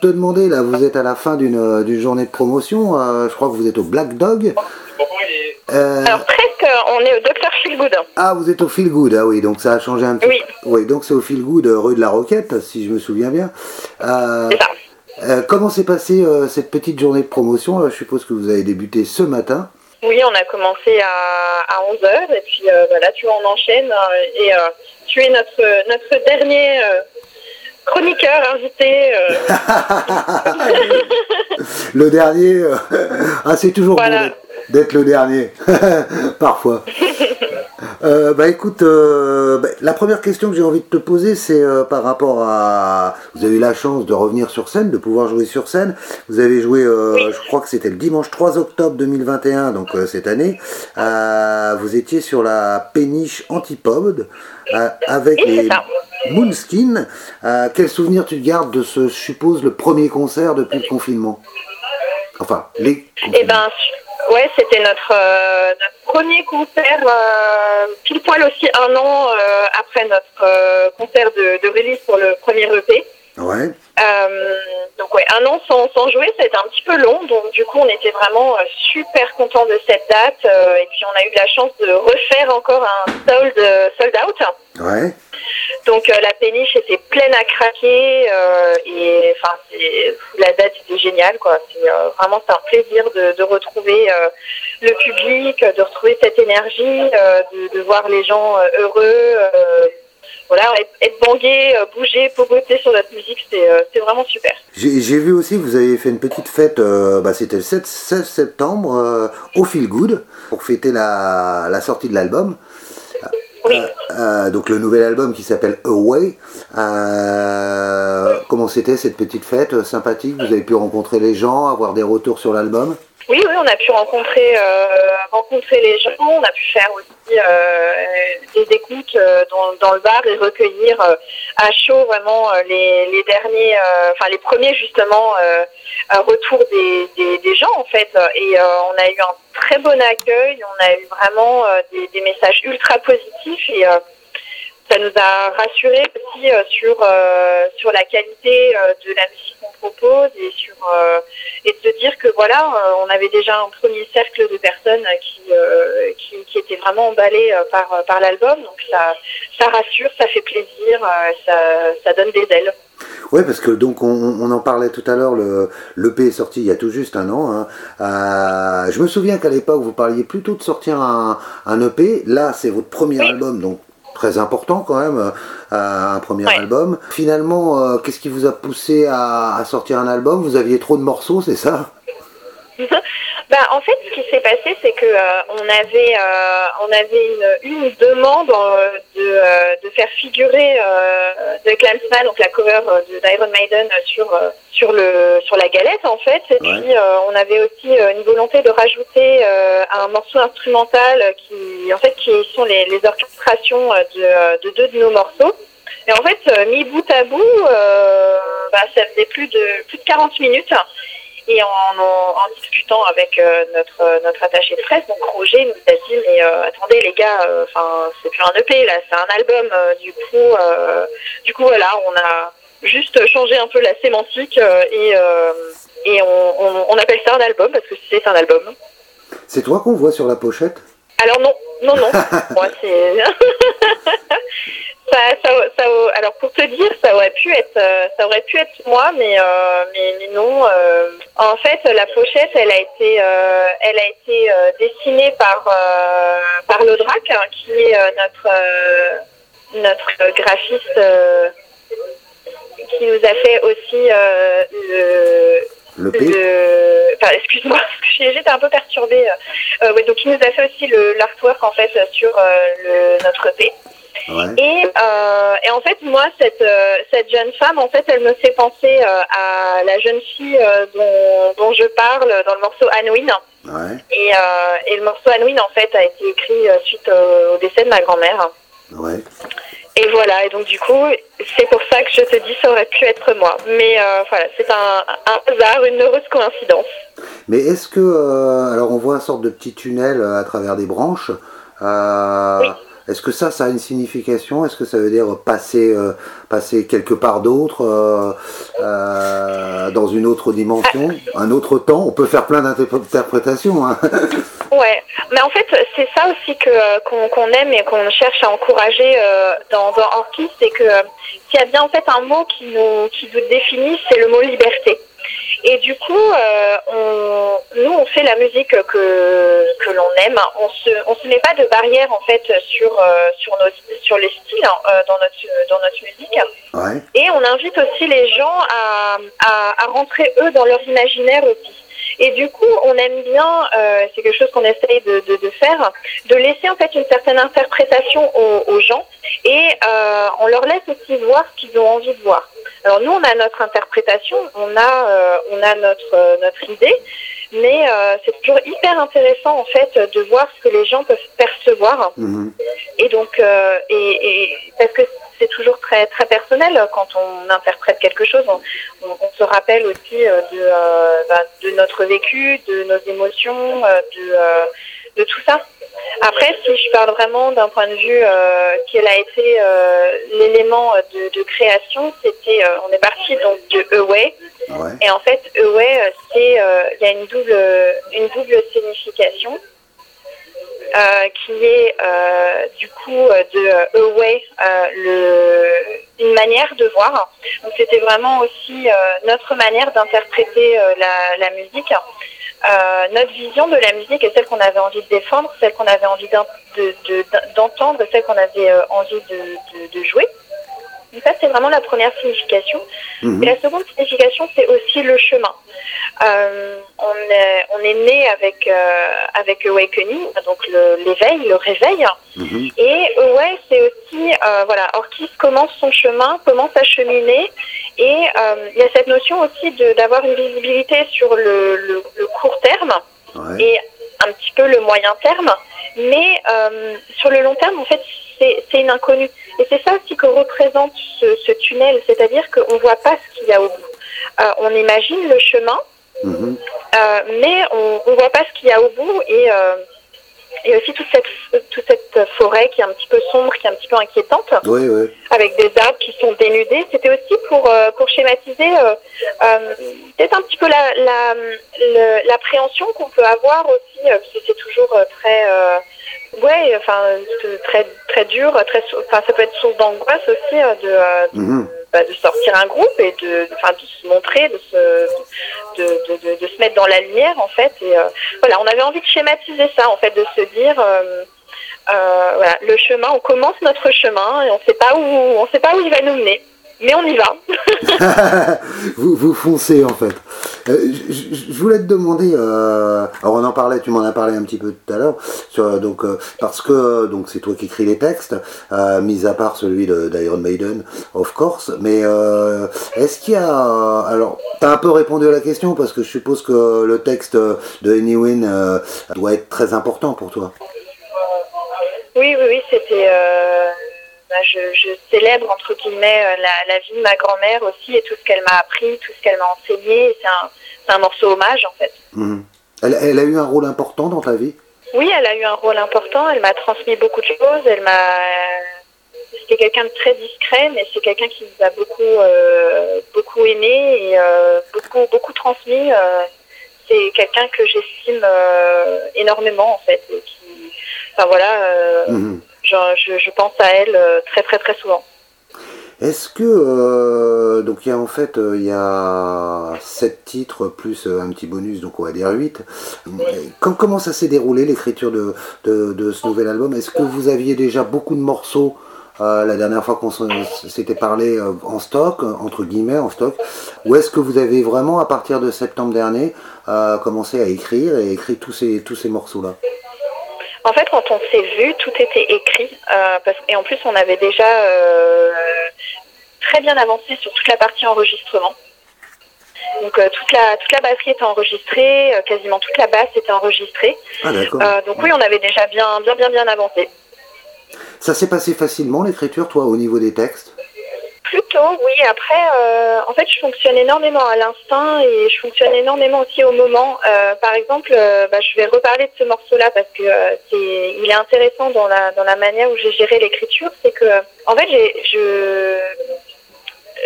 te demander, là, vous êtes à la fin d'une d'une journée de promotion. euh, je crois que vous êtes au Black Dog. Euh, Alors presque, on est au Dr Feelgood. ah, vous êtes au Feel Good. Ah oui, donc ça a changé un petit Oui. Oui, donc c'est au Feel Good, euh, rue de la Roquette, si je me souviens bien. Euh, C'est ça. euh, comment s'est passée euh, cette petite journée de promotion là? Je suppose que vous avez débuté ce matin. Oui, on a commencé à, à 11h et puis euh, voilà, tu vois, on enchaîne euh, et euh, tu es notre, notre dernier euh, chroniqueur invité. euh, Le dernier, euh, ah c'est toujours Voilà. bon d'être- le dernier, parfois. Euh, bah écoute, euh, bah, la première question que j'ai envie de te poser, c'est euh, par rapport à... Vous avez eu la chance de revenir sur scène, de pouvoir jouer sur scène. Vous avez joué, Oui. je crois que c'était le dimanche 3 octobre 2021, donc cette année. Vous étiez sur la péniche Antipode avec Oui, les. Moonskin. Quel souvenir tu gardes de ce, je suppose, le premier concert depuis le confinement? Enfin, les confinements. ben, ouais, c'était notre, euh, notre premier concert, euh, pile poil aussi un an euh, après notre euh, concert de, de release pour le premier EP. Ouais. Euh, donc ouais, un an sans, sans jouer, ça a été un petit peu long. Donc du coup, on était vraiment euh, super contents de cette date. euh, et puis on a eu la chance de refaire encore un sold, sold out. Ouais. Donc euh, la péniche était pleine à craquer. euh, et enfin, la date était géniale. quoi. C'est euh, vraiment un plaisir de, retrouver le public, de retrouver cette énergie, de, voir les gens heureux. voilà, être, être bangué, bouger, pogoter sur notre musique, c'est vraiment super. J'ai vu aussi que vous avez fait une petite fête, bah, c'était le 7, 16 septembre, au Feel Good, pour fêter la sortie de l'album. Oui. Euh, euh, donc le nouvel album qui s'appelle Away. Euh, comment c'était cette petite fête euh, sympathique Vous avez pu rencontrer les gens, avoir des retours sur l'album? Oui, oui, on a pu rencontrer, euh, rencontrer les gens, on a pu faire aussi euh, des écoutes dans, dans le bar et recueillir à chaud vraiment les, les derniers, enfin les premiers justement retours des, des, des gens en fait. Et euh, on a eu un très bon accueil, on a eu vraiment euh, des, des messages ultra positifs et euh, ça nous a rassurés aussi euh, sur euh, sur la qualité euh, de la musique qu'on propose et sur et de se dire que voilà on avait déjà un premier cercle de personnes qui qui, qui étaient vraiment emballées par par l'album donc ça ça rassure ça fait plaisir ça ça donne des ailes Ouais, parce que donc on, on en parlait tout à l'heure, le l'EP est sorti il y a tout juste un an. hein. Euh, je me souviens qu'à l'époque vous parliez plutôt de sortir un, un EP. Là, c'est votre premier Oui. album, donc très important quand même, euh, un premier Ouais. album. Finalement, euh, qu'est-ce qui vous a poussé à, à sortir un album? Vous aviez trop de morceaux, c'est ça? Bah, en fait, ce qui s'est passé, c'est que euh, on avait, euh, on avait une, une demande euh, de, euh, de faire figurer euh, The Clansman, donc la cover euh, de d'Iron Maiden, euh, sur euh, sur le sur la galette en fait. Et Ouais. puis euh, on avait aussi euh, une volonté de rajouter euh, un morceau instrumental qui, en fait, qui sont les, les orchestrations euh, de, euh, de deux de nos morceaux. Et en fait, euh, mis bout à bout, euh, bah, ça faisait plus de plus de 40 minutes. Et en, discutant avec euh, notre notre attaché de presse, donc Roger nous a dit mais euh, attendez les gars, euh, enfin c'est plus un EP là, c'est un album. euh, du coup, euh, du coup voilà, on a juste changé un peu la sémantique euh, et euh, on, on appelle ça un album parce que c'est un album. C'est toi qu'on voit sur la pochette? Alors non, non, non. Moi, c'est. ça, ça, ça, alors pour te dire, ça aurait pu être, euh, ça aurait pu être moi, mais euh, mais, mais non. euh, en fait, la pochette, elle a été, euh, elle a été dessinée par par hein, qui est notre notre graphiste. qui nous a fait aussi euh, le. Enfin, excuse-moi, j'étais un peu perturbée. Euh, ouais, donc, il nous a fait aussi l'artwork, en fait, sur euh, le, notre. Ouais. Et, euh, et en fait, moi, cette, euh, cette jeune femme, en fait, elle me fait penser euh, à la jeune fille euh, dont, dont je parle dans le morceau Halloween. Ouais. Et, euh, et le morceau Halloween, en fait, a été écrit euh, suite au, au décès de ma grand-mère. Ouais. Et voilà, et donc du coup, c'est pour ça que je te dis, ça aurait pu être moi. Mais euh, voilà, c'est un, un hasard, une heureuse coïncidence. Mais est-ce que, euh, alors on voit une sorte de petit tunnel euh, à travers des branches. euh, Oui. Est-ce que ça, ça a une signification? Est-ce que ça veut dire passer, passer quelque part d'autre, dans une autre dimension, un autre temps? On peut faire plein d'interprétations. Hein. Ouais, mais en fait, c'est ça aussi qu'on aime et qu'on cherche à encourager dans, dans Orchis, c'est que s'il y a bien en fait un mot qui nous qui nous définit, c'est le mot liberté. Et du coup, euh, on, nous, on fait la musique que, que l'on aime. On se, on se met pas de barrière en fait sur euh, sur nos sur les styles euh, dans notre dans notre musique. Ouais. Et on invite aussi les gens à, à, à rentrer eux dans leur imaginaire aussi. Et du coup, on aime bien, euh, c'est quelque chose qu'on essaye de, de, de, faire, de laisser en fait une certaine interprétation aux, aux gens et euh, on leur laisse aussi voir ce qu'ils ont envie de voir. Alors nous, on a notre interprétation, on a, euh, on a notre, euh, notre idée, mais euh, c'est toujours hyper intéressant en fait de voir ce que les gens peuvent percevoir. Mhm. Et donc, euh, et, et parce que c'est toujours très très personnel quand on interprète quelque chose. On, on, on se rappelle aussi euh, de, euh, bah, de notre vécu, de nos émotions, euh, de, de tout ça. Après, si je parle vraiment d'un point de vue euh, quel a été euh, l'élément de, de création, c'était, euh, on est parti donc de Away. Ouais. Et en fait, Away, euh, c'est, il y a une double, une double signification. Euh, qui est euh, du coup euh, de Away le, une manière de voir. Donc c'était vraiment aussi notre manière d'interpréter la, musique. Notre vision de la musique est celle qu'on avait envie de défendre, celle qu'on avait envie d'en- de- d'entendre, celle qu'on avait envie de jouer. Donc ça, c'est vraiment la première signification. Mhm. Et la seconde signification, c'est aussi le chemin. Euh, on, est, on est né avec, euh, avec Awakening, donc l'éveil, le, réveil. Mhm. Et Away, c'est aussi, euh, voilà, Orchis commence son chemin, commence à cheminer. Et euh, il y a cette notion aussi de- d'avoir une visibilité sur le, le- le court terme Ouais. et un petit peu le moyen terme. Mais euh, sur le long terme, en fait, c'est c'est une inconnue. Et c'est ça aussi que représente ce, ce tunnel, c'est-à-dire qu'on ne voit pas ce qu'il y a au bout. Euh, on imagine le chemin, Mhm. euh, mais on ne voit pas ce qu'il y a au bout et, euh, et aussi toute cette, toute cette forêt qui est un petit peu sombre, qui est un petit peu inquiétante, Oui, oui. avec des arbres qui sont dénudés. C'était aussi pour, euh, pour schématiser euh, euh, peut-être un petit peu la- la- le- l'appréhension qu'on peut avoir aussi, parce que c'est toujours très... Ouais, enfin, c'est très très dur, très, enfin, ça peut être source d'angoisse aussi euh, de, euh, de, Mhm. bah, de sortir un groupe et de, enfin, de se montrer, de se, de, de, de, de se mettre dans la lumière en fait. Et euh, voilà, on avait envie de schématiser ça en fait, de se dire, euh, euh, voilà, le chemin, on commence notre chemin et on sait pas où, on sait pas où il va nous mener, mais on y va. vous, vous foncez en fait. Euh, je, voulais te demander, euh, alors on en parlait, tu m'en as parlé un petit peu tout à l'heure, sur, donc euh, parce que donc c'est toi qui écris les textes, euh, mis à part celui d'Iron Maiden, of course. Mais euh, est-ce qu'il y a, alors t'as un peu répondu à la question parce que je suppose que le texte de Anywin euh, doit être très important pour toi. Oui, oui, oui, c'était. Bah, je, je célèbre entre guillemets euh, la, la vie de ma grand-mère aussi et tout ce qu'elle m'a appris, tout ce qu'elle m'a enseigné. C'est un, morceau hommage en fait. Mhm. Elle, elle a eu un rôle important dans ta vie? Oui, elle a eu un rôle important. Elle m'a transmis beaucoup de choses. Elle m'a. C'était quelqu'un de très discret, mais c'est quelqu'un qui nous a beaucoup, euh, beaucoup aimé et euh, beaucoup, beaucoup transmis. euh, c'est quelqu'un que j'estime énormément en fait. Et qui, enfin voilà, Mhm. Je, je, je pense à elle euh, très, très, très souvent. Est-ce que euh, donc il y a en fait euh, il y a sept titres plus un petit bonus donc on va dire 8 Quand, comment ça s'est déroulé l'écriture de, de, de ce nouvel album? Est-ce que vous aviez déjà beaucoup de morceaux euh, la dernière fois qu'on s'était parlé euh, en stock entre guillemets en stock? Ou est-ce que vous avez vraiment à partir de septembre dernier commencé à écrire et écrit tous ces tous ces morceaux là En fait, quand on s'est vu, tout était écrit. euh, parce, et en plus, on avait déjà euh, très bien avancé sur toute la partie enregistrement. Donc euh, toute la toute la batterie était enregistrée, quasiment toute la basse était enregistrée. Ah d'accord. Donc oui, on avait déjà bien bien bien bien avancé. Ça s'est passé facilement l'écriture toi au niveau des textes? Plutôt, oui. Après, euh, en fait, je fonctionne énormément à l'instinct et je fonctionne énormément aussi au moment. Euh, par exemple, euh, bah, je vais reparler de ce morceau-là parce que c'est, il est intéressant dans la dans la manière où j'ai géré l'écriture. C'est que, en fait, j'ai, je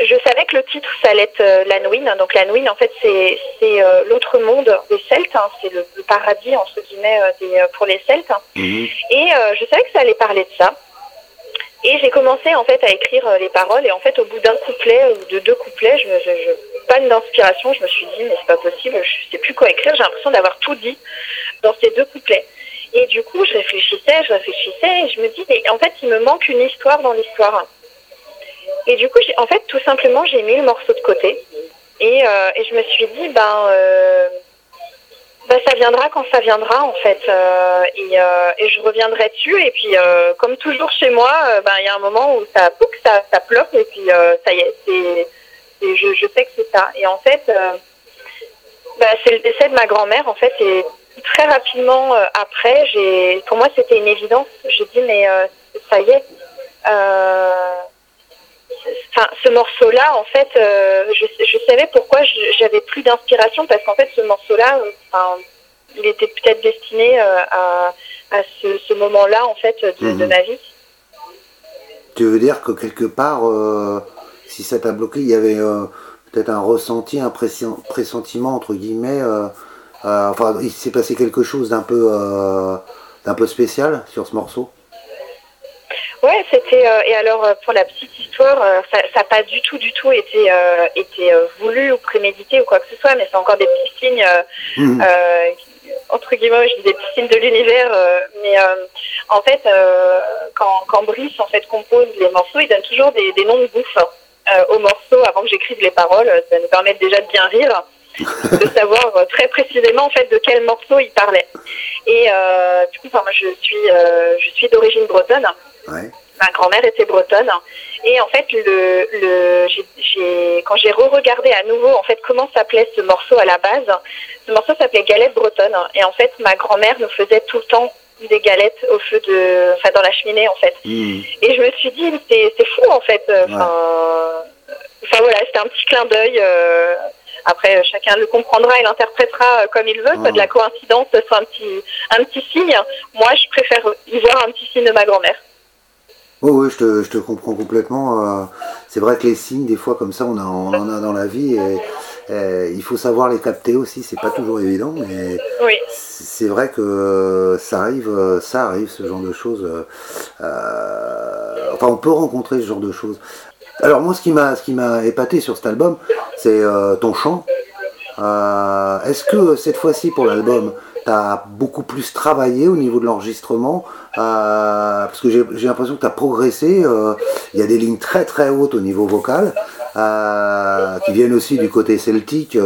je savais que le titre, ça allait être l'Anouine. Donc l'Anouine, en fait, c'est c'est l'autre monde des Celtes. Hein. C'est le, paradis entre guillemets des, pour les Celtes. Mhm. Et je savais que ça allait parler de ça. Et j'ai commencé en fait à écrire euh, les paroles et en fait au bout d'un couplet ou de deux couplets, je, je, je panne d'inspiration, je me suis dit mais c'est pas possible, je sais plus quoi écrire, j'ai l'impression d'avoir tout dit dans ces deux couplets. Et du coup, je réfléchissais, je réfléchissais et je me dis mais en fait il me manque une histoire dans l'histoire. Et du coup, en fait tout simplement j'ai mis le morceau de côté et, euh, et je me suis dit ben euh, bah, ça viendra quand ça viendra en fait euh, et, euh, et, je reviendrai dessus et puis euh, comme toujours chez moi ben, il y a un moment où ça ça, ça pleuve et puis ça y est c'est je, je, sais que c'est ça. Et en fait bah, c'est le décès de ma grand-mère en fait et très rapidement après j'ai pour moi c'était une évidence. J'ai dit mais ça y est enfin, ce morceau-là, en fait, euh, je, je, savais pourquoi j'avais plus d'inspiration parce qu'en fait, ce morceau-là, euh, enfin, il était peut-être destiné euh, à, à ce, ce moment-là, en fait, de, de, mhm. ma vie. Tu veux dire que quelque part, si ça t'a bloqué, il y avait peut-être un ressenti, un pressentiment entre guillemets. enfin, il s'est passé quelque chose d'un peu, d'un peu spécial sur ce morceau? Ouais, c'était euh, et alors euh, pour la petite histoire, euh, ça n'a pas du tout, du tout été été voulu ou prémédité ou quoi que ce soit, mais c'est encore des petits signes mmh. entre guillemets, je dis des petits signes de l'univers. mais en fait, quand, quand Brice en fait compose les morceaux, il donne toujours des, des noms de bouffe aux morceaux avant que j'écrive les paroles. Ça nous permet déjà de bien rire. de savoir très précisément en fait de quel morceau il parlait. Et du coup, enfin, moi je suis je suis d'origine bretonne. Ma grand-mère était bretonne. Et en fait, le, le, j'ai, quand j'ai re-regardé à nouveau en fait comment s'appelait ce morceau à la base, ce morceau s'appelait Galette bretonne. Et en fait, ma grand-mère nous faisait tout le temps des galettes au feu de, enfin dans la cheminée en fait. Hmm. Et je me suis dit, c'est, fou en fait. Enfin, enfin voilà, c'était un petit clin d'œil. Euh, après, chacun le comprendra et l'interprétera comme il veut, soit de la coïncidence, soit un petit, un petit signe. Moi, je préfère y voir un petit signe de ma grand-mère. Oui, oui, je te, je te comprends complètement. Euh, c'est vrai que les signes, des fois, comme ça, on, on en a dans la vie et, il faut savoir les capter aussi. C'est pas toujours évident, mais c'est vrai que ça arrive, ça arrive, ce genre de choses. Euh, enfin, on peut rencontrer ce genre de choses. Alors moi, ce qui m'a, ce qui m'a épaté sur cet album, c'est euh, ton chant. Est-ce que cette fois-ci pour l'album, tu as beaucoup plus travaillé au niveau de l'enregistrement euh, parce que j'ai l'impression que tu as progressé. Euh, il y a des lignes très très hautes au niveau vocal. Euh, qui viennent aussi du côté celtique,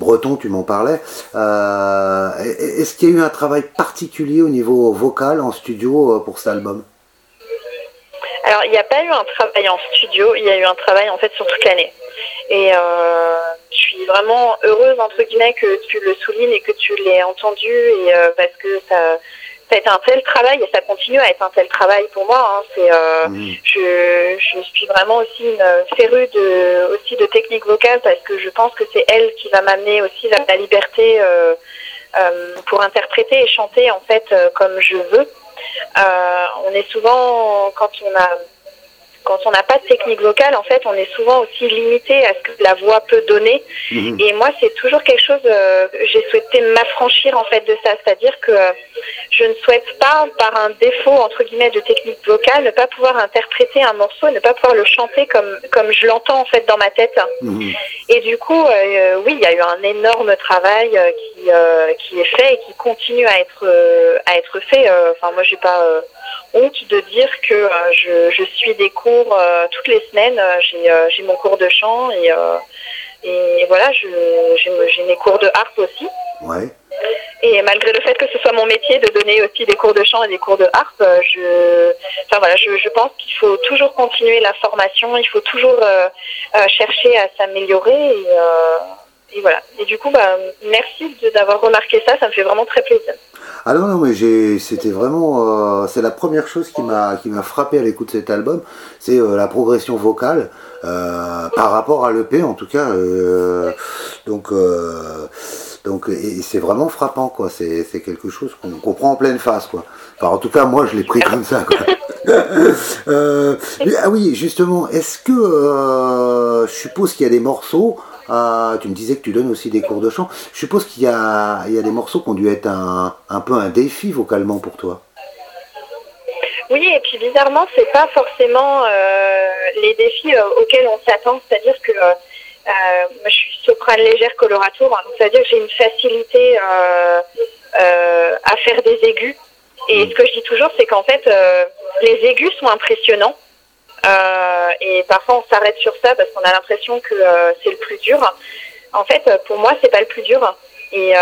breton, tu m'en parlais. Est-ce qu'il y a eu un travail particulier au niveau vocal en studio pour cet album? Alors, il n'y a pas eu un travail en studio, il y a eu un travail en fait sur toute l'année. Et suis vraiment heureuse entre guillemets que tu le soulignes et que tu l'aies entendu et parce que ça ça a été un tel travail et ça continue à être un tel travail pour moi. Hein. C'est, euh, mmh. je, je, suis vraiment aussi une férue de, aussi de technique vocale parce que je pense que c'est elle qui va m'amener aussi vers la liberté euh, euh, pour interpréter et chanter en fait euh, comme je veux. Euh, on est souvent quand on a quand on n'a pas de technique vocale, en fait, on est souvent aussi limité à ce que la voix peut donner. Mhm. Et moi, c'est toujours quelque chose, euh, j'ai souhaité m'affranchir en fait de ça, c'est-à-dire que euh, je ne souhaite pas, par un défaut entre guillemets de technique vocale, ne pas pouvoir interpréter un morceau, ne pas pouvoir le chanter comme comme je l'entends en fait dans ma tête. Mhm. Et du coup, euh, oui, il y a eu un énorme travail qui qui est fait et qui continue à être à être fait. Enfin, moi, j'ai pas honte de dire que euh, je, je, suis des cours euh, toutes les semaines. Euh, j'ai mon cours de chant et, et voilà, j'ai mes cours de harpe aussi. Ouais. Et malgré le fait que ce soit mon métier de donner aussi des cours de chant et des cours de harpe, je, enfin voilà, je, je pense qu'il faut toujours continuer la formation, il faut toujours chercher à s'améliorer et, et, voilà. Et du coup, bah, merci d'avoir remarqué ça, ça me fait vraiment très plaisir. Ah non, non, mais j'ai, c'était vraiment, euh, c'est la première chose qui m'a, qui m'a frappé à l'écoute de cet album, c'est euh, la progression vocale euh, par rapport à l'EP en tout cas. donc, donc, et c'est vraiment frappant quoi. C'est, c'est quelque chose qu'on comprend en pleine face quoi. Enfin, en tout cas, moi, je l'ai pris comme ça quoi. Ah oui, justement, est-ce que je suppose qu'il y a des morceaux euh, tu me disais que tu donnes aussi des cours de chant. Je suppose qu'il y a, il y a des morceaux qui ont dû être un, un peu un défi vocalement pour toi. Oui, et puis bizarrement, c'est pas forcément euh, les défis euh, auxquels on s'attend. C'est-à-dire que euh, moi, je suis soprane légère colorature, hein, donc c'est-à-dire que j'ai une facilité à faire des aigus. Et ce que je dis toujours, c'est qu'en fait, les aigus sont impressionnants. Euh, et parfois, on s'arrête sur ça parce qu'on a l'impression que euh, c'est le plus dur. En fait, euh, pour moi, c'est pas le plus dur. Et,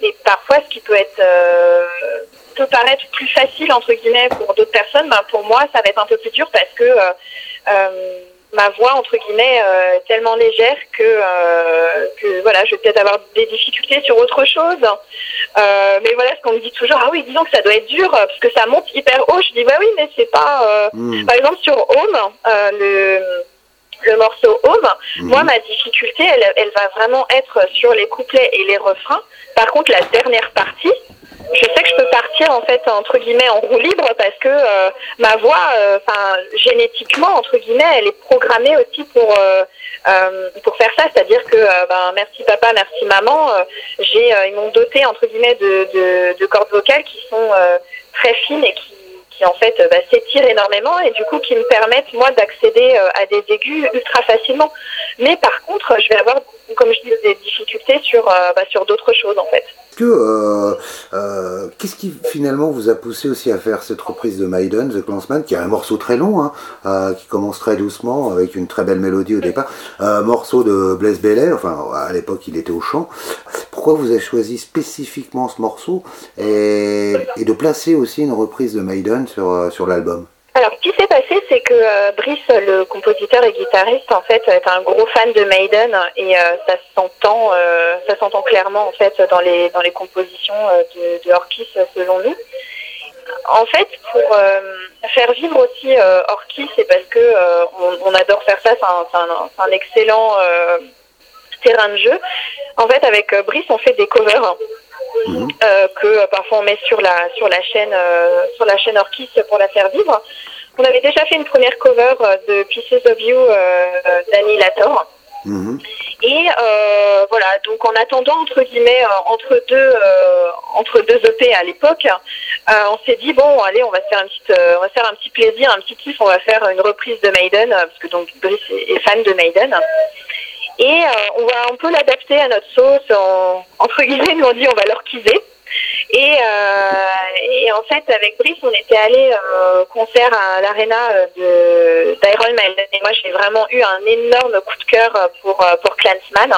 et parfois, ce qui peut être peut paraître plus facile entre guillemets pour d'autres personnes, ben, pour moi, ça va être un peu plus dur parce que euh, ma voix entre guillemets euh, est tellement légère que euh, que voilà, je vais peut-être avoir des difficultés sur autre chose. Euh, mais voilà, ce qu'on me dit toujours, ah oui, disons que ça doit être dur euh, parce que ça monte hyper haut. Je dis bah oui, mais c'est pas. euh, Hmm. Par exemple sur Home, euh, le le morceau Home, Mhm. moi ma difficulté, elle, elle va vraiment être sur les couplets et les refrains. Par contre, la dernière partie, je sais que je peux partir en fait entre guillemets en roue libre parce que euh, ma voix, euh, enfin génétiquement entre guillemets, elle est programmée aussi pour euh, euh, pour faire ça. C'est-à-dire que euh, ben merci papa, merci maman, euh, j'ai euh, ils m'ont doté entre guillemets de, de, de cordes vocales qui sont euh, très fines et qui qui en fait euh, bah, s'étirent énormément et du coup qui me permettent moi d'accéder euh, à des aigus ultra facilement. Mais par contre, je vais avoir, comme je dis, des difficultés sur euh, bah, sur d'autres choses en fait. Que euh, euh, qu'est-ce qui finalement vous a poussé aussi à faire cette reprise de Maiden, The Clansman, qui est un morceau très long, hein, euh, qui commence très doucement avec une très belle mélodie au départ, morceau de Blaise Bellet, enfin à l'époque il était au chant. Pourquoi vous avez choisi spécifiquement ce morceau et, de placer aussi une reprise de Maiden sur euh, sur l'album Alors, ce qui s'est passé, c'est que euh, Brice, le compositeur et guitariste, en fait, est un gros fan de Maiden et euh, ça s'entend, ça s'entend clairement en fait dans les dans les compositions de, de Orkis, selon nous. En fait, pour faire vivre aussi Orkis, c'est parce que on, adore faire ça. C'est un, excellent terrain de jeu. En fait, avec euh, Brice, on fait des covers Mhm. euh, que euh, parfois on met sur la sur la chaîne euh, sur la chaîne Orkis pour la faire vivre. On avait déjà fait une première cover de Pieces of You d'Annihilator. Mhm. Et voilà, donc en attendant entre guillemets entre deux entre deux EP à l'époque, on s'est dit bon allez on va se faire un petit on va se faire un petit plaisir, un petit kiff, on va faire une reprise de Maiden parce que donc Brice est fan de Maiden. Et euh, on va un peu l'adapter à notre sauce. En, entre guillemets, nous on dit on va l'orquiser. Et, euh, et en fait, avec Brice, on était allé euh, au concert à l'Arena de d'Iron Maiden. Et moi, j'ai vraiment eu un énorme coup de cœur pour pour Clansman.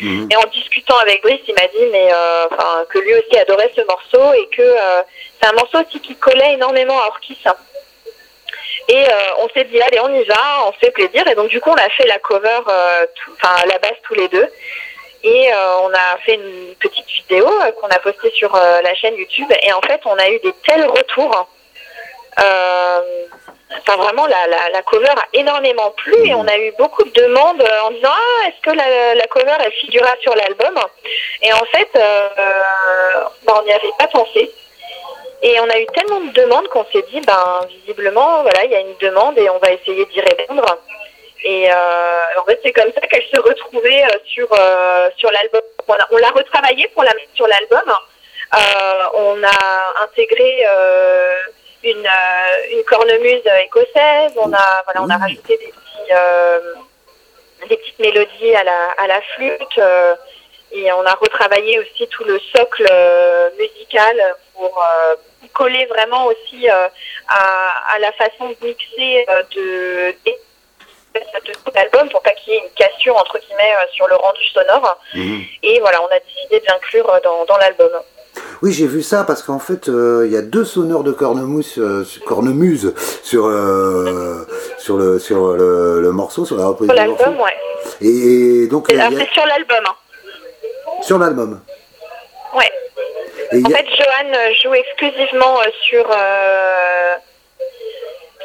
Mhm. Et en discutant avec Brice, il m'a dit mais euh, enfin que lui aussi adorait ce morceau et que euh, c'est un morceau aussi qui collait énormément à Orkis. Et euh, on s'est dit allez on y va, on se fait plaisir. Et donc du coup on a fait la cover, euh, enfin la base tous les deux. Et euh, on a fait une petite vidéo euh, qu'on a postée sur la chaîne YouTube. Et en fait on a eu des tels retours. Enfin vraiment la, la, la cover a énormément plu. Et on a eu beaucoup de demandes en disant ah est-ce que la, la cover elle figurera sur l'album? Et en fait bah, on n'y avait pas pensé et on a eu tellement de demandes qu'on s'est dit ben visiblement voilà il y a une demande et on va essayer d'y répondre et euh, en fait c'est comme ça qu'elle se retrouvait euh, sur euh, sur l'album on l'a retravaillé pour la mettre sur l'album Euh, on a intégré une, une cornemuse écossaise. On a, voilà, on a Mmh. rajouté des, petits, des petites mélodies à la, à la flûte. et on a retravaillé aussi tout le socle musical pour coller vraiment aussi euh, à, à la façon de mixer euh, de, de tout l'album pour pas qu'il y ait une cassure entre guillemets euh, sur le rendu sonore. Mhm. Et voilà, on a décidé de l'inclure dans, dans l'album. Oui, j'ai vu ça parce qu'en fait, euh, il y a deux sonneurs de cornemuse, euh, sur- cornemuse sur, euh, sur, le, sur le, le morceau, sur la reprise Sur l'album, ouais. Et donc, C'est il y a- ah, c'est sur l'album. hein. sur l'album. Ouais. en fait, Johan joue exclusivement sur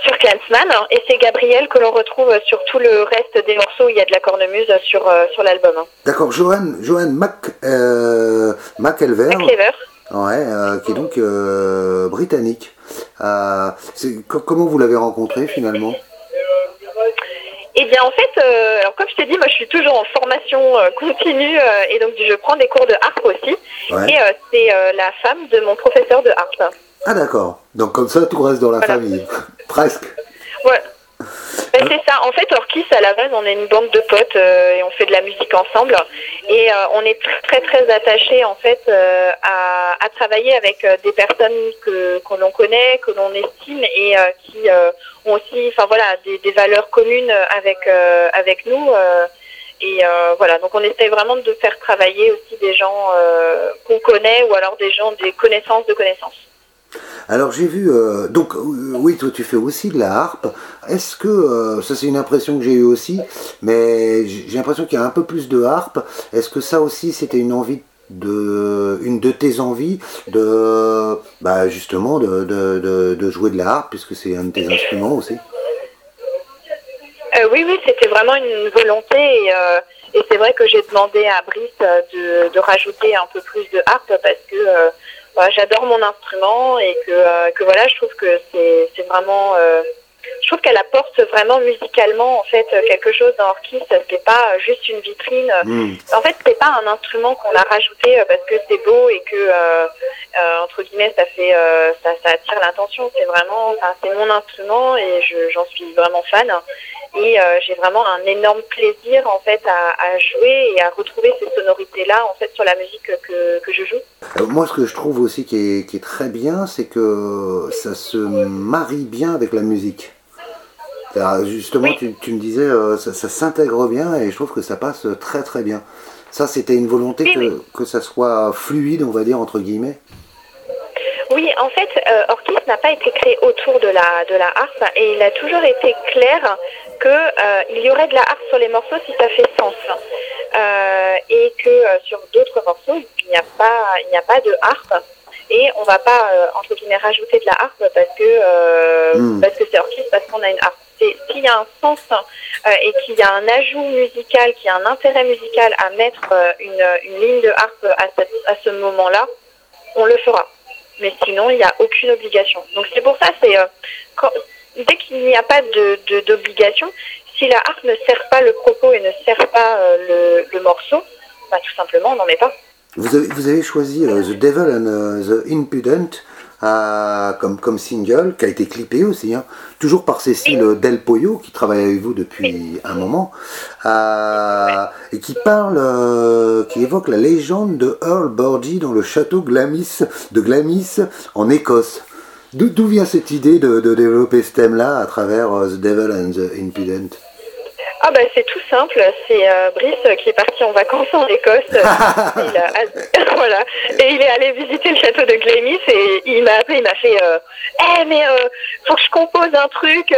sur Clansman et c'est Gabriel que l'on retrouve sur tout le reste des morceaux. Il y a de la cornemuse sur sur l'album. D'accord, Johan Johan Mac euh, McElver. Ouais, qui est donc britannique. comment vous l'avez rencontré finalement? Eh bien, en fait, euh, alors comme je t'ai dit, moi, je suis toujours en formation euh, continue euh, et donc je prends des cours de harpe aussi. Et c'est la femme de mon professeur de harpe. Ah d'accord. Donc comme ça, tout reste dans la famille, presque. Ouais. Ben, c'est ça. En fait, Orkis, à la base, on est une bande de potes et on fait de la musique ensemble. Et on est très, très attachés, en fait, à, à, travailler avec des personnes que, que l'on connaît, que l'on estime et qui ont aussi, enfin voilà, des, valeurs communes avec euh, avec nous. Euh, et euh, voilà, donc on essaie vraiment de faire travailler aussi des gens qu'on connaît ou alors des gens des connaissances de connaissances. Alors j'ai vu, donc oui, toi tu fais aussi de la harpe. Est-ce que, ça c'est une impression que j'ai eue aussi, mais j'ai l'impression qu'il y a un peu plus de harpe. Est-ce que ça aussi c'était une envie de une de tes envies de bah justement de, jouer de la harpe puisque c'est un de tes instruments aussi? Euh, oui oui c'était vraiment une volonté et, euh, c'est vrai que j'ai demandé à Brice de, rajouter un peu plus de harpe parce que euh, j'adore mon instrument et que, que voilà je trouve que c'est vraiment je trouve qu'elle apporte vraiment musicalement en fait quelque chose dans Orchis. C'est pas juste une vitrine. Hmm. En fait, c'est pas un instrument qu'on a rajouté euh, parce que c'est beau et que euh, euh, entre guillemets ça fait ça, ça, attire l'attention. C'est vraiment, c'est mon instrument et j'en suis vraiment fan. Et j'ai vraiment un énorme plaisir en fait à, jouer et à retrouver ces sonorités là en fait sur la musique que, que je joue. moi, ce que je trouve aussi qui est, qui est très bien, c'est que ça se marie bien avec la musique. Justement, tu, me disais, euh, ça, s'intègre bien et je trouve que ça passe très très bien. Ça, c'était une volonté que, que ça soit fluide, on va dire, entre guillemets Oui, en fait, euh, Orchis n'a pas été créé autour de la, de la harpe et il a toujours été clair qu'il euh, y aurait de la harpe sur les morceaux si ça fait sens. et que sur d'autres morceaux, il n'y a, pas, il n'y a pas de harpe et on va pas entre guillemets rajouter de la harpe parce que hmm. parce que c'est orchis parce qu'on a une harpe s'il y a un sens euh, et qu'il y a un ajout musical, qu'il y a un intérêt musical à mettre euh, une, ligne de harpe à, ce moment-là, on le fera. Mais sinon, il n'y a aucune obligation. Donc c'est pour ça, c'est euh, dès qu'il n'y a pas d'obligation, de, si la harpe ne sert pas le propos et ne sert pas le, morceau, bah, tout simplement, on n'en met pas. Vous avez, vous avez choisi The Devil and the Impudent comme, comme single, qui a été clippé aussi, hein, toujours par Cécile Del Poyo, qui travaille avec vous depuis un moment, euh, et qui parle, euh, qui évoque la légende de Earl Bordy dans le château Glamis, de Glamis en Écosse. D'où vient cette idée de, de développer ce thème-là à travers euh, The Devil and the Impudent ah bah c'est tout simple, c'est euh, Brice qui est parti en vacances en Écosse. voilà. Et il est allé visiter le château de Glémis et il m'a appelé, il m'a fait euh, Eh mais euh, faut que je compose un truc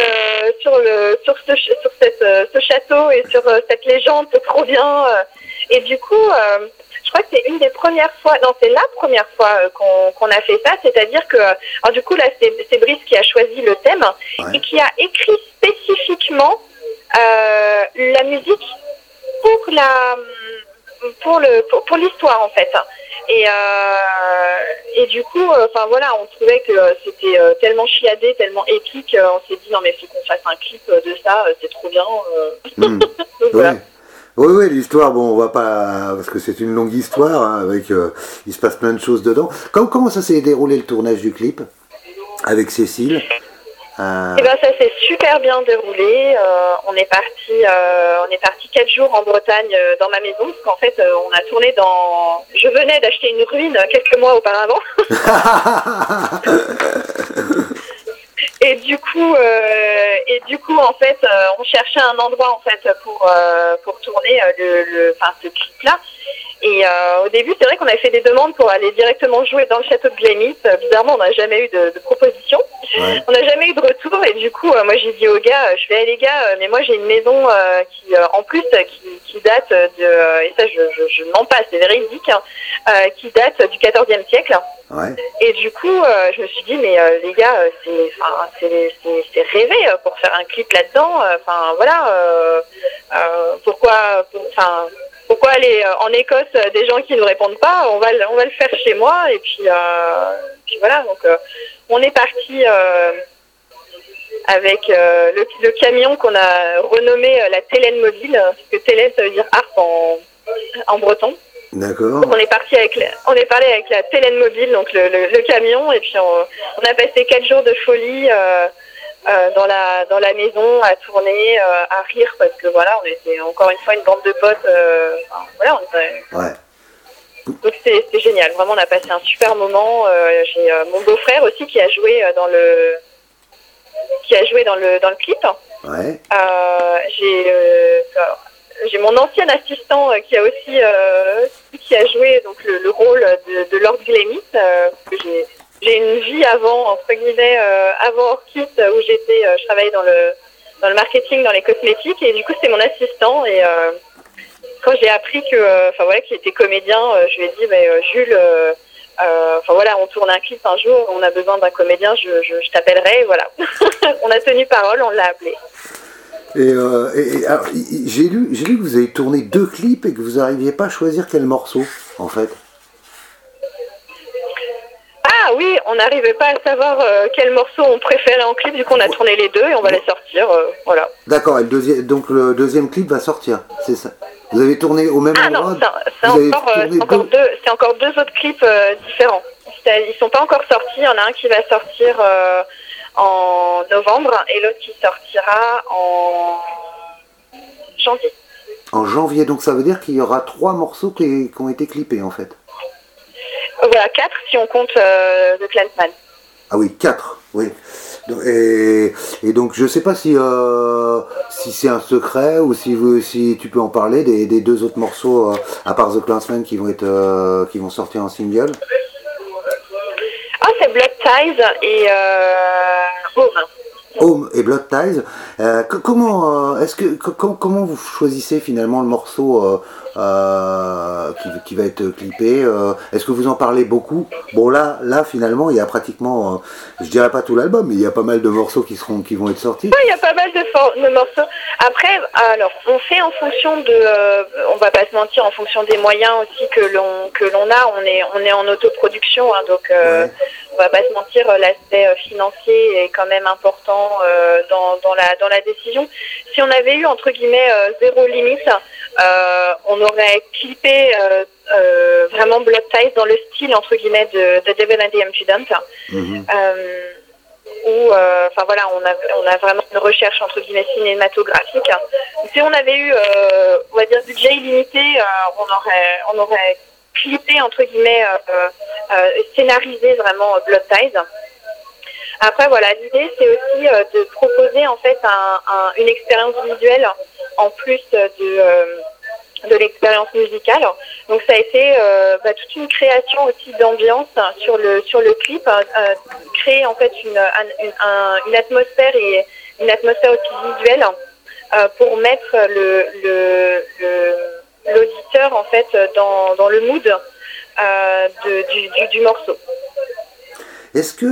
sur le sur ce sur cette, ce château et sur cette légende, c'est trop bien. Et du coup crois que c'est une des premières fois, non, c'est la première fois qu'on a fait ça, c'est-à-dire que, alors du coup, là, c'est Brice qui a choisi le thème et qui a écrit spécifiquement euh, la musique pour la pour le pour, l'histoire en fait. Et, euh, et du coup, euh, enfin voilà, on trouvait que c'était tellement chiadé, tellement épique, on s'est dit non mais faut qu'on fasse un clip de ça, c'est trop bien. Hmm. Oui, oui, l'histoire, bon, on va pas, parce que c'est une longue histoire, hein, avec, il se passe plein de choses dedans. Comment, comment ça s'est déroulé le tournage du clip avec Cécile? Euh... Eh ben, ça s'est super bien déroulé. Euh, on est parti, euh, on est parti quatre jours en Bretagne euh, dans ma maison parce qu'en fait, euh, on a tourné dans. Je venais d'acheter une ruine quelques mois auparavant. et du coup, et du coup, en fait, on cherchait un endroit en fait pour pour tourner le, le, enfin, ce clip là. Et euh, au début, c'est vrai qu'on avait fait des demandes pour aller directement jouer dans le château de Glénis. Bizarrement, on n'a jamais eu de, de proposition. on n'a jamais eu de retour et du coup, moi j'ai dit aux gars, je fais, les gars, mais moi j'ai une maison qui, en plus, qui, date de, et ça je, je, je mens pas, c'est véridique, hein, qui date du 14e siècle. Et du coup, je me suis dit, mais les gars, c'est rêvé pour faire un clip là-dedans. Enfin, voilà. pourquoi, enfin, pourquoi aller euh, en Écosse euh, des gens qui ne répondent pas On va, on va le faire chez moi et puis, euh, voilà. Donc on est parti avec le, camion qu'on a renommé la Télène mobile, parce que Télène ça veut dire harpe en, en breton. D'accord. On est parti avec, on est parlé avec la Télène mobile, donc le, camion, et puis on, a passé quatre jours de folie. Euh, dans la dans la maison à tourner, euh, à rire parce que voilà, on était encore une fois une bande de potes. Euh, voilà, on ouais. Donc c'était génial. Vraiment, on a passé un super moment. J'ai mon beau-frère aussi qui a joué dans le qui a joué dans le dans le clip. Ouais. j'ai j'ai mon ancien assistant qui a aussi qui a joué donc le, rôle de, de Lord Glennis que j'ai j'ai une vie avant, entre guillemets, euh, avant Orchid, où j'étais, euh, je travaillais dans le, dans le marketing, dans les cosmétiques, et du coup, c'est mon assistant. Et euh, quand j'ai appris que, enfin voilà, qu'il était comédien, je lui ai dit, mais Jules, enfin voilà, on tourne un clip un jour, on a besoin d'un comédien, je, je, t'appellerai, voilà. on a tenu parole, on l'a appelé. Et, j'ai lu, j'ai lu que vous avez tourné deux clips et que vous n'arriviez pas à choisir quel morceau, en fait. Oui, on n'arrivait pas à savoir euh, quel morceau on préférait en clip, du coup on a tourné les deux et on va les sortir, euh, voilà. D'accord, et le deuxième, donc le deuxième clip va sortir, c'est ça? Vous avez tourné au même endroit? Ah non, c'est encore, deux... encore, deux autres clips euh, différents. Ils sont pas encore sortis, il y en a un qui va sortir en novembre et l'autre qui sortira en janvier. En janvier, donc ça veut dire qu'il y aura trois morceaux qui ont été clippés en fait voilà, 4 si on compte euh, The Clansman. Ah oui, 4, oui. Et, et, donc je sais pas si, euh, si c'est un secret ou si, si tu peux en parler des, des deux autres morceaux euh, à part The Clansman qui vont, être, qui vont sortir en single. Ah, c'est Blood Ties et Home. Home et Blood Ties. comment est-ce que comment vous choisissez finalement le morceau euh, qui, va être clippé. Euh, est-ce que vous en parlez beaucoup? Bon là, là finalement, il y a pratiquement, euh, je dirais pas tout l'album, mais il y a pas mal de morceaux qui seront, qui vont être sortis. Oui, il y a pas mal de, morceaux. Après, alors, on fait en fonction de, on va pas se mentir, en fonction des moyens aussi que l'on que l'on a. On est on est en autoproduction, hein, donc on va pas se mentir, l'aspect financier est quand même important dans, dans la dans la décision. Si on avait eu entre guillemets zéro limite, on aurait clippé euh, euh, vraiment Blood Ties dans le style entre guillemets de, de Devil and the Impudent. Euh, où, enfin voilà, on a, on a vraiment une recherche entre guillemets cinématographique. Si on avait eu, on va dire, budget illimité, on aurait, on aurait clippé entre guillemets, scénarisé vraiment Blood Ties. Après voilà, l'idée c'est aussi de proposer en fait une expérience visuelle en plus de de l'expérience musicale. Donc ça a été euh, bah, toute une création aussi d'ambiance sur le sur le clip, hein, euh, créer en fait une, une, atmosphère et une atmosphère aussi visuelle euh, pour mettre le l'auditeur en fait dans, dans le mood du, morceau. Est-ce que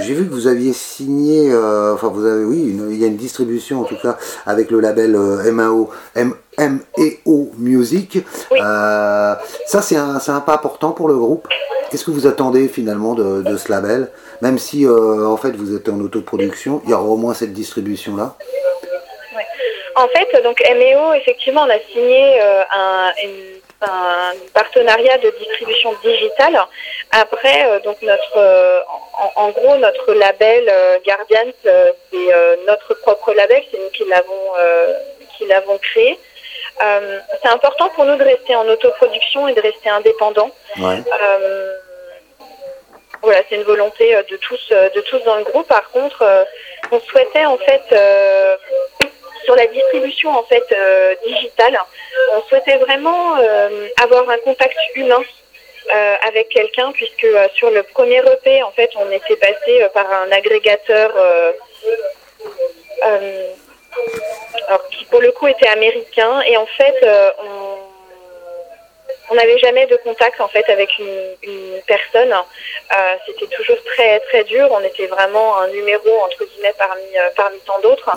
j'ai vu que vous aviez signé, euh, enfin vous avez, oui, il y a une distribution en tout cas avec le label euh, MAO, M, MEO Music. Euh, ça c'est un, un, pas important pour le groupe. Qu'est-ce que vous attendez finalement de, ce label? Même si en fait vous êtes en autoproduction, il y aura au moins cette distribution là. En fait, donc MEO, effectivement, on a signé un, une un partenariat de distribution digitale. Après, euh, donc notre, euh, en, gros, notre label euh, Guardians, c'est notre propre label, c'est nous qui l'avons qui l'avons créé. c'est important pour nous de rester en autoproduction et de rester indépendant. voilà, c'est une volonté de tous, de tous dans le groupe. Par contre, on souhaitait en fait sur la distribution fait digitale, on souhaitait vraiment avoir un contact humain avec quelqu'un puisque sur le premier EP, en fait, on était passé par un agrégateur qui pour le coup était américain et en fait on n'avait jamais de contact avec une, personne. Euh, c'était toujours très très dur. On était vraiment un numéro entre guillemets euh, parmi tant d'autres.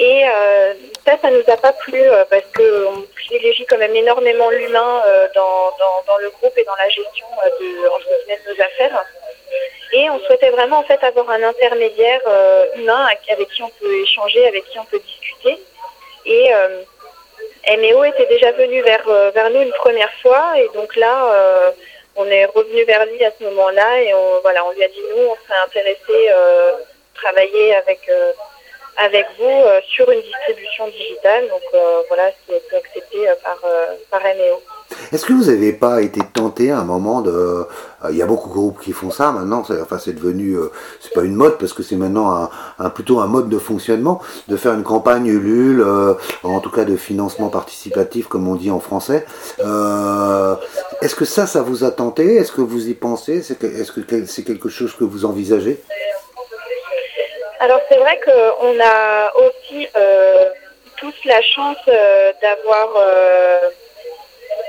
Et euh, ça, ça nous a pas plu parce qu'on privilégie quand même énormément l'humain dans, dans, le groupe et dans la gestion guillemets de nos affaires. Et on souhaitait vraiment en fait avoir un intermédiaire humain avec qui on peut échanger, avec qui on peut discuter. Et MEO était déjà venu vers, euh, vers nous une première fois et donc là, euh, on est revenu vers lui à ce moment-là et on, voilà, on lui a dit nous, on serait intéressé euh, travailler avec avec vous sur une distribution digitale. Donc voilà, ce qui a été accepté par, par MEO. Est-ce que vous n'avez pas été tenté à un moment de... Euh, il y a beaucoup de groupes qui font ça maintenant, c'est, enfin c'est devenu, euh, c'est pas une mode parce que c'est maintenant un, plutôt un mode de fonctionnement, de faire une campagne Ulule, euh, en tout cas de financement participatif comme on dit en français. est-ce que ça, ça vous a tenté? Est-ce que vous y pensez? Est-ce que c'est quelque chose que vous envisagez? Alors c'est vrai qu'on a aussi tous la chance d'avoir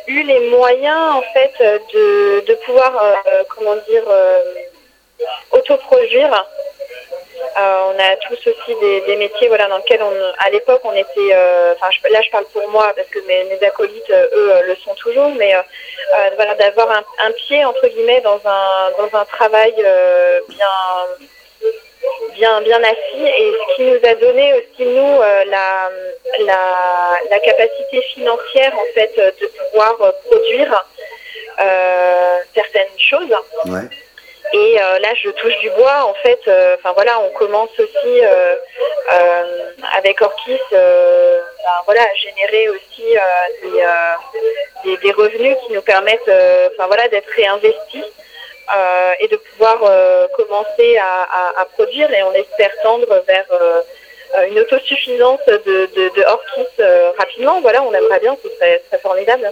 eu les moyens en fait de, de pouvoir euh, comment dire euh, autoproduire. Euh, on a tous aussi des, métiers voilà dans lesquels on à l'époque on était enfin là je parle pour moi parce que mes, mes acolytes eux le sont toujours mais voilà d'avoir un, un, pied entre guillemets dans un dans un travail bien bien, bien assis et ce qui nous a donné aussi nous euh, la, la, la, capacité financière en fait de pouvoir euh, produire euh, certaines choses. Et là, je touche du bois. En fait, enfin voilà, on commence aussi avec Orkis, ben, voilà, à générer aussi des, des, revenus qui nous permettent, enfin voilà, d'être réinvestis euh, et de pouvoir euh, commencer à, produire et on espère tendre vers euh, une autosuffisance de, de, Orkis rapidement. Voilà, on aimerait bien, ce serait, formidable.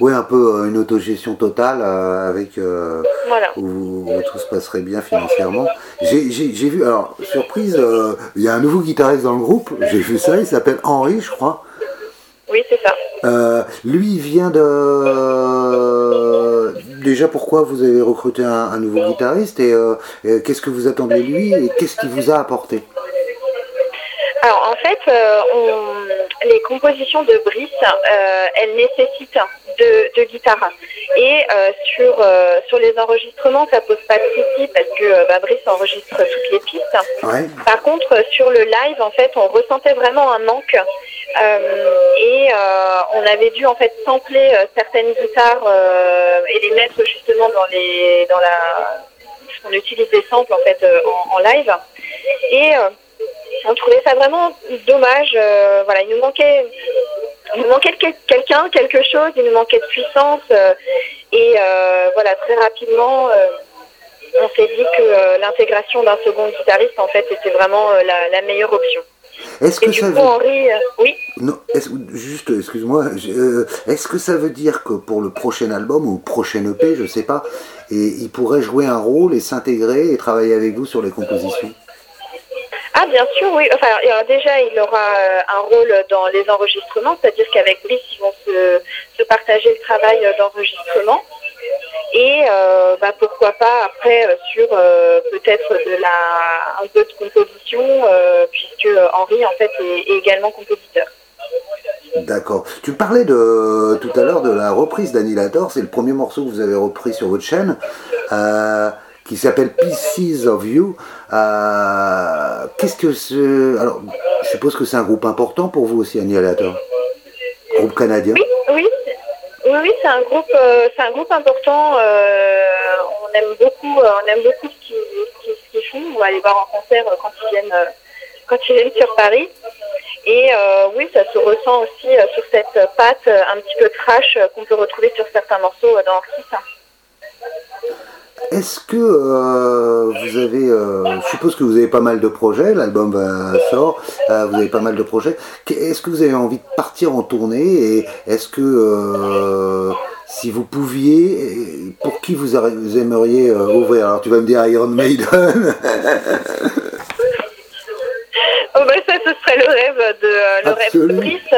Oui, un peu une autogestion totale avec où, tout se passerait bien financièrement. J'ai vu, alors surprise, il y a un nouveau guitariste dans le groupe, j'ai vu ça, il s'appelle Henri, je crois. Oui, c'est ça. lui, il vient de déjà pourquoi vous avez recruté un, nouveau guitariste euh, et, qu'est-ce que vous attendez de lui et qu'est-ce qu'il vous a apporté Alors en fait, euh, les compositions de Brice, euh, elles nécessitent de, guitare. Et sur, sur les enregistrements, ça pose pas de souci parce que bah, Brice enregistre toutes les pistes. Par contre, sur le live, en fait, on ressentait vraiment un manque euh, et euh, on avait dû en fait sampler euh, certaines guitares et les mettre justement dans les dans la on utilise des samples en fait en, live. Et on trouvait ça vraiment dommage voilà il nous manquait il nous manquait quelqu'un quelque chose il nous manquait de puissance et voilà très rapidement on s'est dit que l'intégration d'un second guitariste en fait était vraiment la meilleure option est-ce que ça veut... Euh, oui. Non, juste, excuse-moi. Euh, est-ce que ça veut dire que pour le prochain album ou prochain EP, je sais pas, et il pourrait jouer un rôle et s'intégrer et travailler avec vous sur les compositions? Ah bien sûr, oui. Enfin, déjà, il aura euh, un rôle dans les enregistrements, c'est-à-dire qu'avec lui, ils vont se, se partager le travail d'enregistrement et euh, bah, pourquoi pas après euh, sur euh, peut-être de la un peu de composition puisque Henri en fait est, également compositeur. D'accord. Tu parlais de tout à l'heure de la reprise d'Annihilator, c'est le premier morceau que vous avez repris sur votre chaîne, qui s'appelle Pieces of You. Qu'est-ce que c'est Alors, je suppose que c'est un groupe important pour vous aussi, Annihilator Groupe canadien? Oui, oui, oui, oui, c'est un groupe, euh, c'est un groupe important. Euh, on aime beaucoup, euh, on aime beaucoup ce qu'ils font. On va aller voir en concert quand ils viennent, quand ils viennent sur Paris. Et oui, ça se ressent aussi sur cette patte un petit peu trash qu'on peut retrouver sur certains morceaux dans Orchis. Est-ce que euh, vous avez, euh, je suppose que vous avez pas mal de projets, l'album sort, euh, vous avez pas mal de projets. Est-ce que vous avez envie de partir en tournée et est-ce que si vous pouviez, pour qui vous, aimeriez ouvrir? Alors tu vas me dire Iron Maiden. oh bah ça, ce serait le rêve de, le rêve de Brice.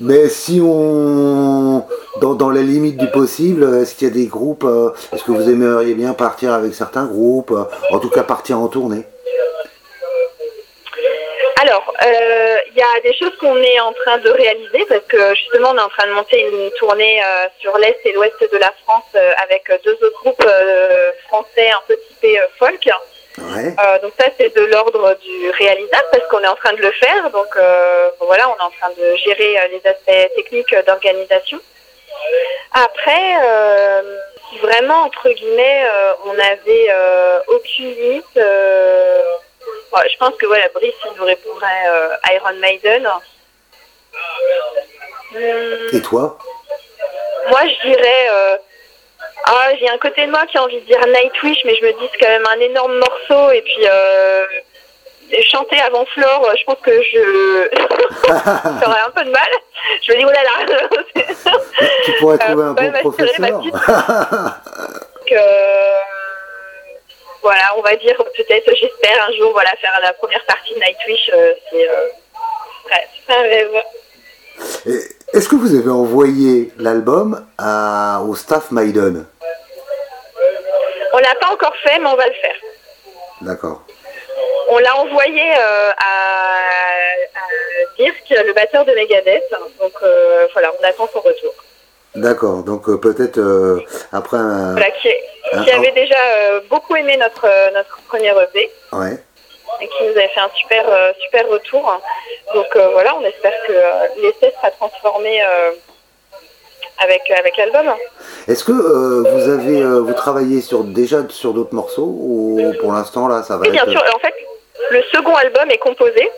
Mais si on, dans, dans les limites du possible, est-ce qu'il y a des groupes, euh, est-ce que vous aimeriez bien partir avec certains groupes, euh, en tout cas partir en tournée alors, euh, il y a des choses qu'on est en train de réaliser parce que justement on est en train de monter une tournée sur l'est et l'ouest de la France avec deux autres groupes français un peu typés folk. Euh, donc ça c'est de l'ordre du réalisable parce qu'on est en train de le faire. Donc euh, voilà, on est en train de gérer euh, les aspects techniques d'organisation. Après, si vraiment entre guillemets on n'avait aucune limite, je pense que voilà, Brice il nous répondrait Iron Maiden. Et toi? Moi je dirais ah, j'ai un côté de moi qui a envie de dire Nightwish, mais je me dis c'est quand même un énorme morceau. Et puis, euh, chanter avant Flore, je pense que je j'aurais un peu de mal. Je me dis, oh là là Tu pourrais trouver un bon professeur. Euh, voilà, on va dire peut-être, j'espère un jour, voilà, faire la première partie de Nightwish. Euh, c'est un rêve. Est-ce que vous avez envoyé l'album au staff Maiden? On l'a pas encore fait, mais on va le faire. D'accord. On l'a envoyé euh, à, Dirk, le batteur de Megadeth. Donc euh, voilà, on attend son retour. D'accord, donc euh, peut-être après un... Voilà, qui, avait déjà beaucoup aimé notre, notre premier EP. Ouais. Et qui nous avait fait un super, super retour. Donc voilà, on espère que l'essai sera transformé avec, avec l'album. Est-ce que euh, vous avez euh, vous travaillez sur déjà sur d'autres morceaux ou pour l'instant là ça va Oui, bien sûr. En fait, le second album est composé.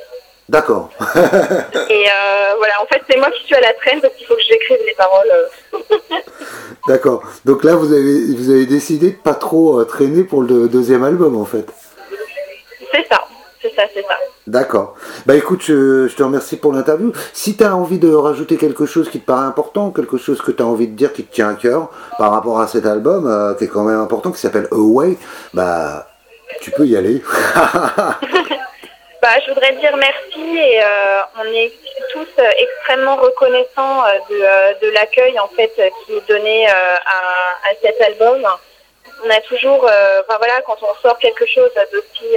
D'accord. Et euh, voilà, en fait, c'est moi qui suis à la traîne parce qu'il faut que j'écrive les paroles. D'accord. Donc là, vous avez vous avez décidé de pas trop traîner pour le deuxième album en fait. C'est ça. C'est ça, c'est ça. D'accord. Bah écoute, je, te remercie pour l'interview. Si tu as envie de rajouter quelque chose qui te paraît important, quelque chose que tu as envie de dire qui te tient à cœur par rapport à cet album, euh, qui est quand même important, qui s'appelle Away, bah tu peux y aller. bah, je voudrais dire merci et euh, on est tous euh, extrêmement reconnaissants de, de l'accueil en fait qui est donné à, à, cet album. On a toujours, enfin voilà, quand on sort quelque chose d'aussi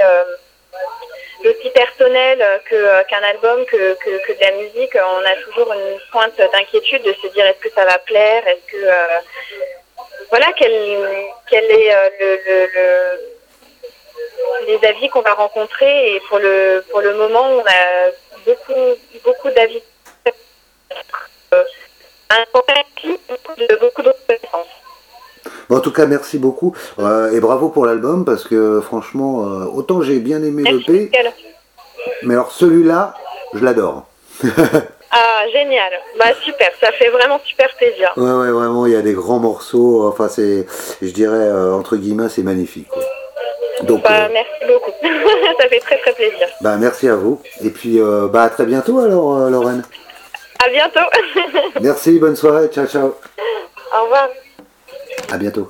aussi personnel qu'un album, que, que, de la musique, on a toujours une pointe d'inquiétude de se dire est-ce que ça va plaire, est-ce que euh, voilà quel, quel est euh, le, les avis qu'on va rencontrer et pour le pour le moment on a beaucoup beaucoup d'avis. Euh, un de beaucoup d'autres connaissances en tout cas, merci beaucoup. Euh, et bravo pour l'album parce que franchement, euh, autant j'ai bien aimé le P, mais alors celui-là, je l'adore. Ah, génial. Bah super, ça fait vraiment super plaisir. Ouais, ouais, vraiment, il y a des grands morceaux. Enfin, c'est, je dirais, euh, entre guillemets, c'est magnifique. Donc, bah, merci beaucoup. ça fait très très plaisir. Bah, merci à vous. Et puis, bah, à très bientôt alors, Lorraine. À bientôt. merci, bonne soirée. Ciao, ciao. Au revoir. À bientôt.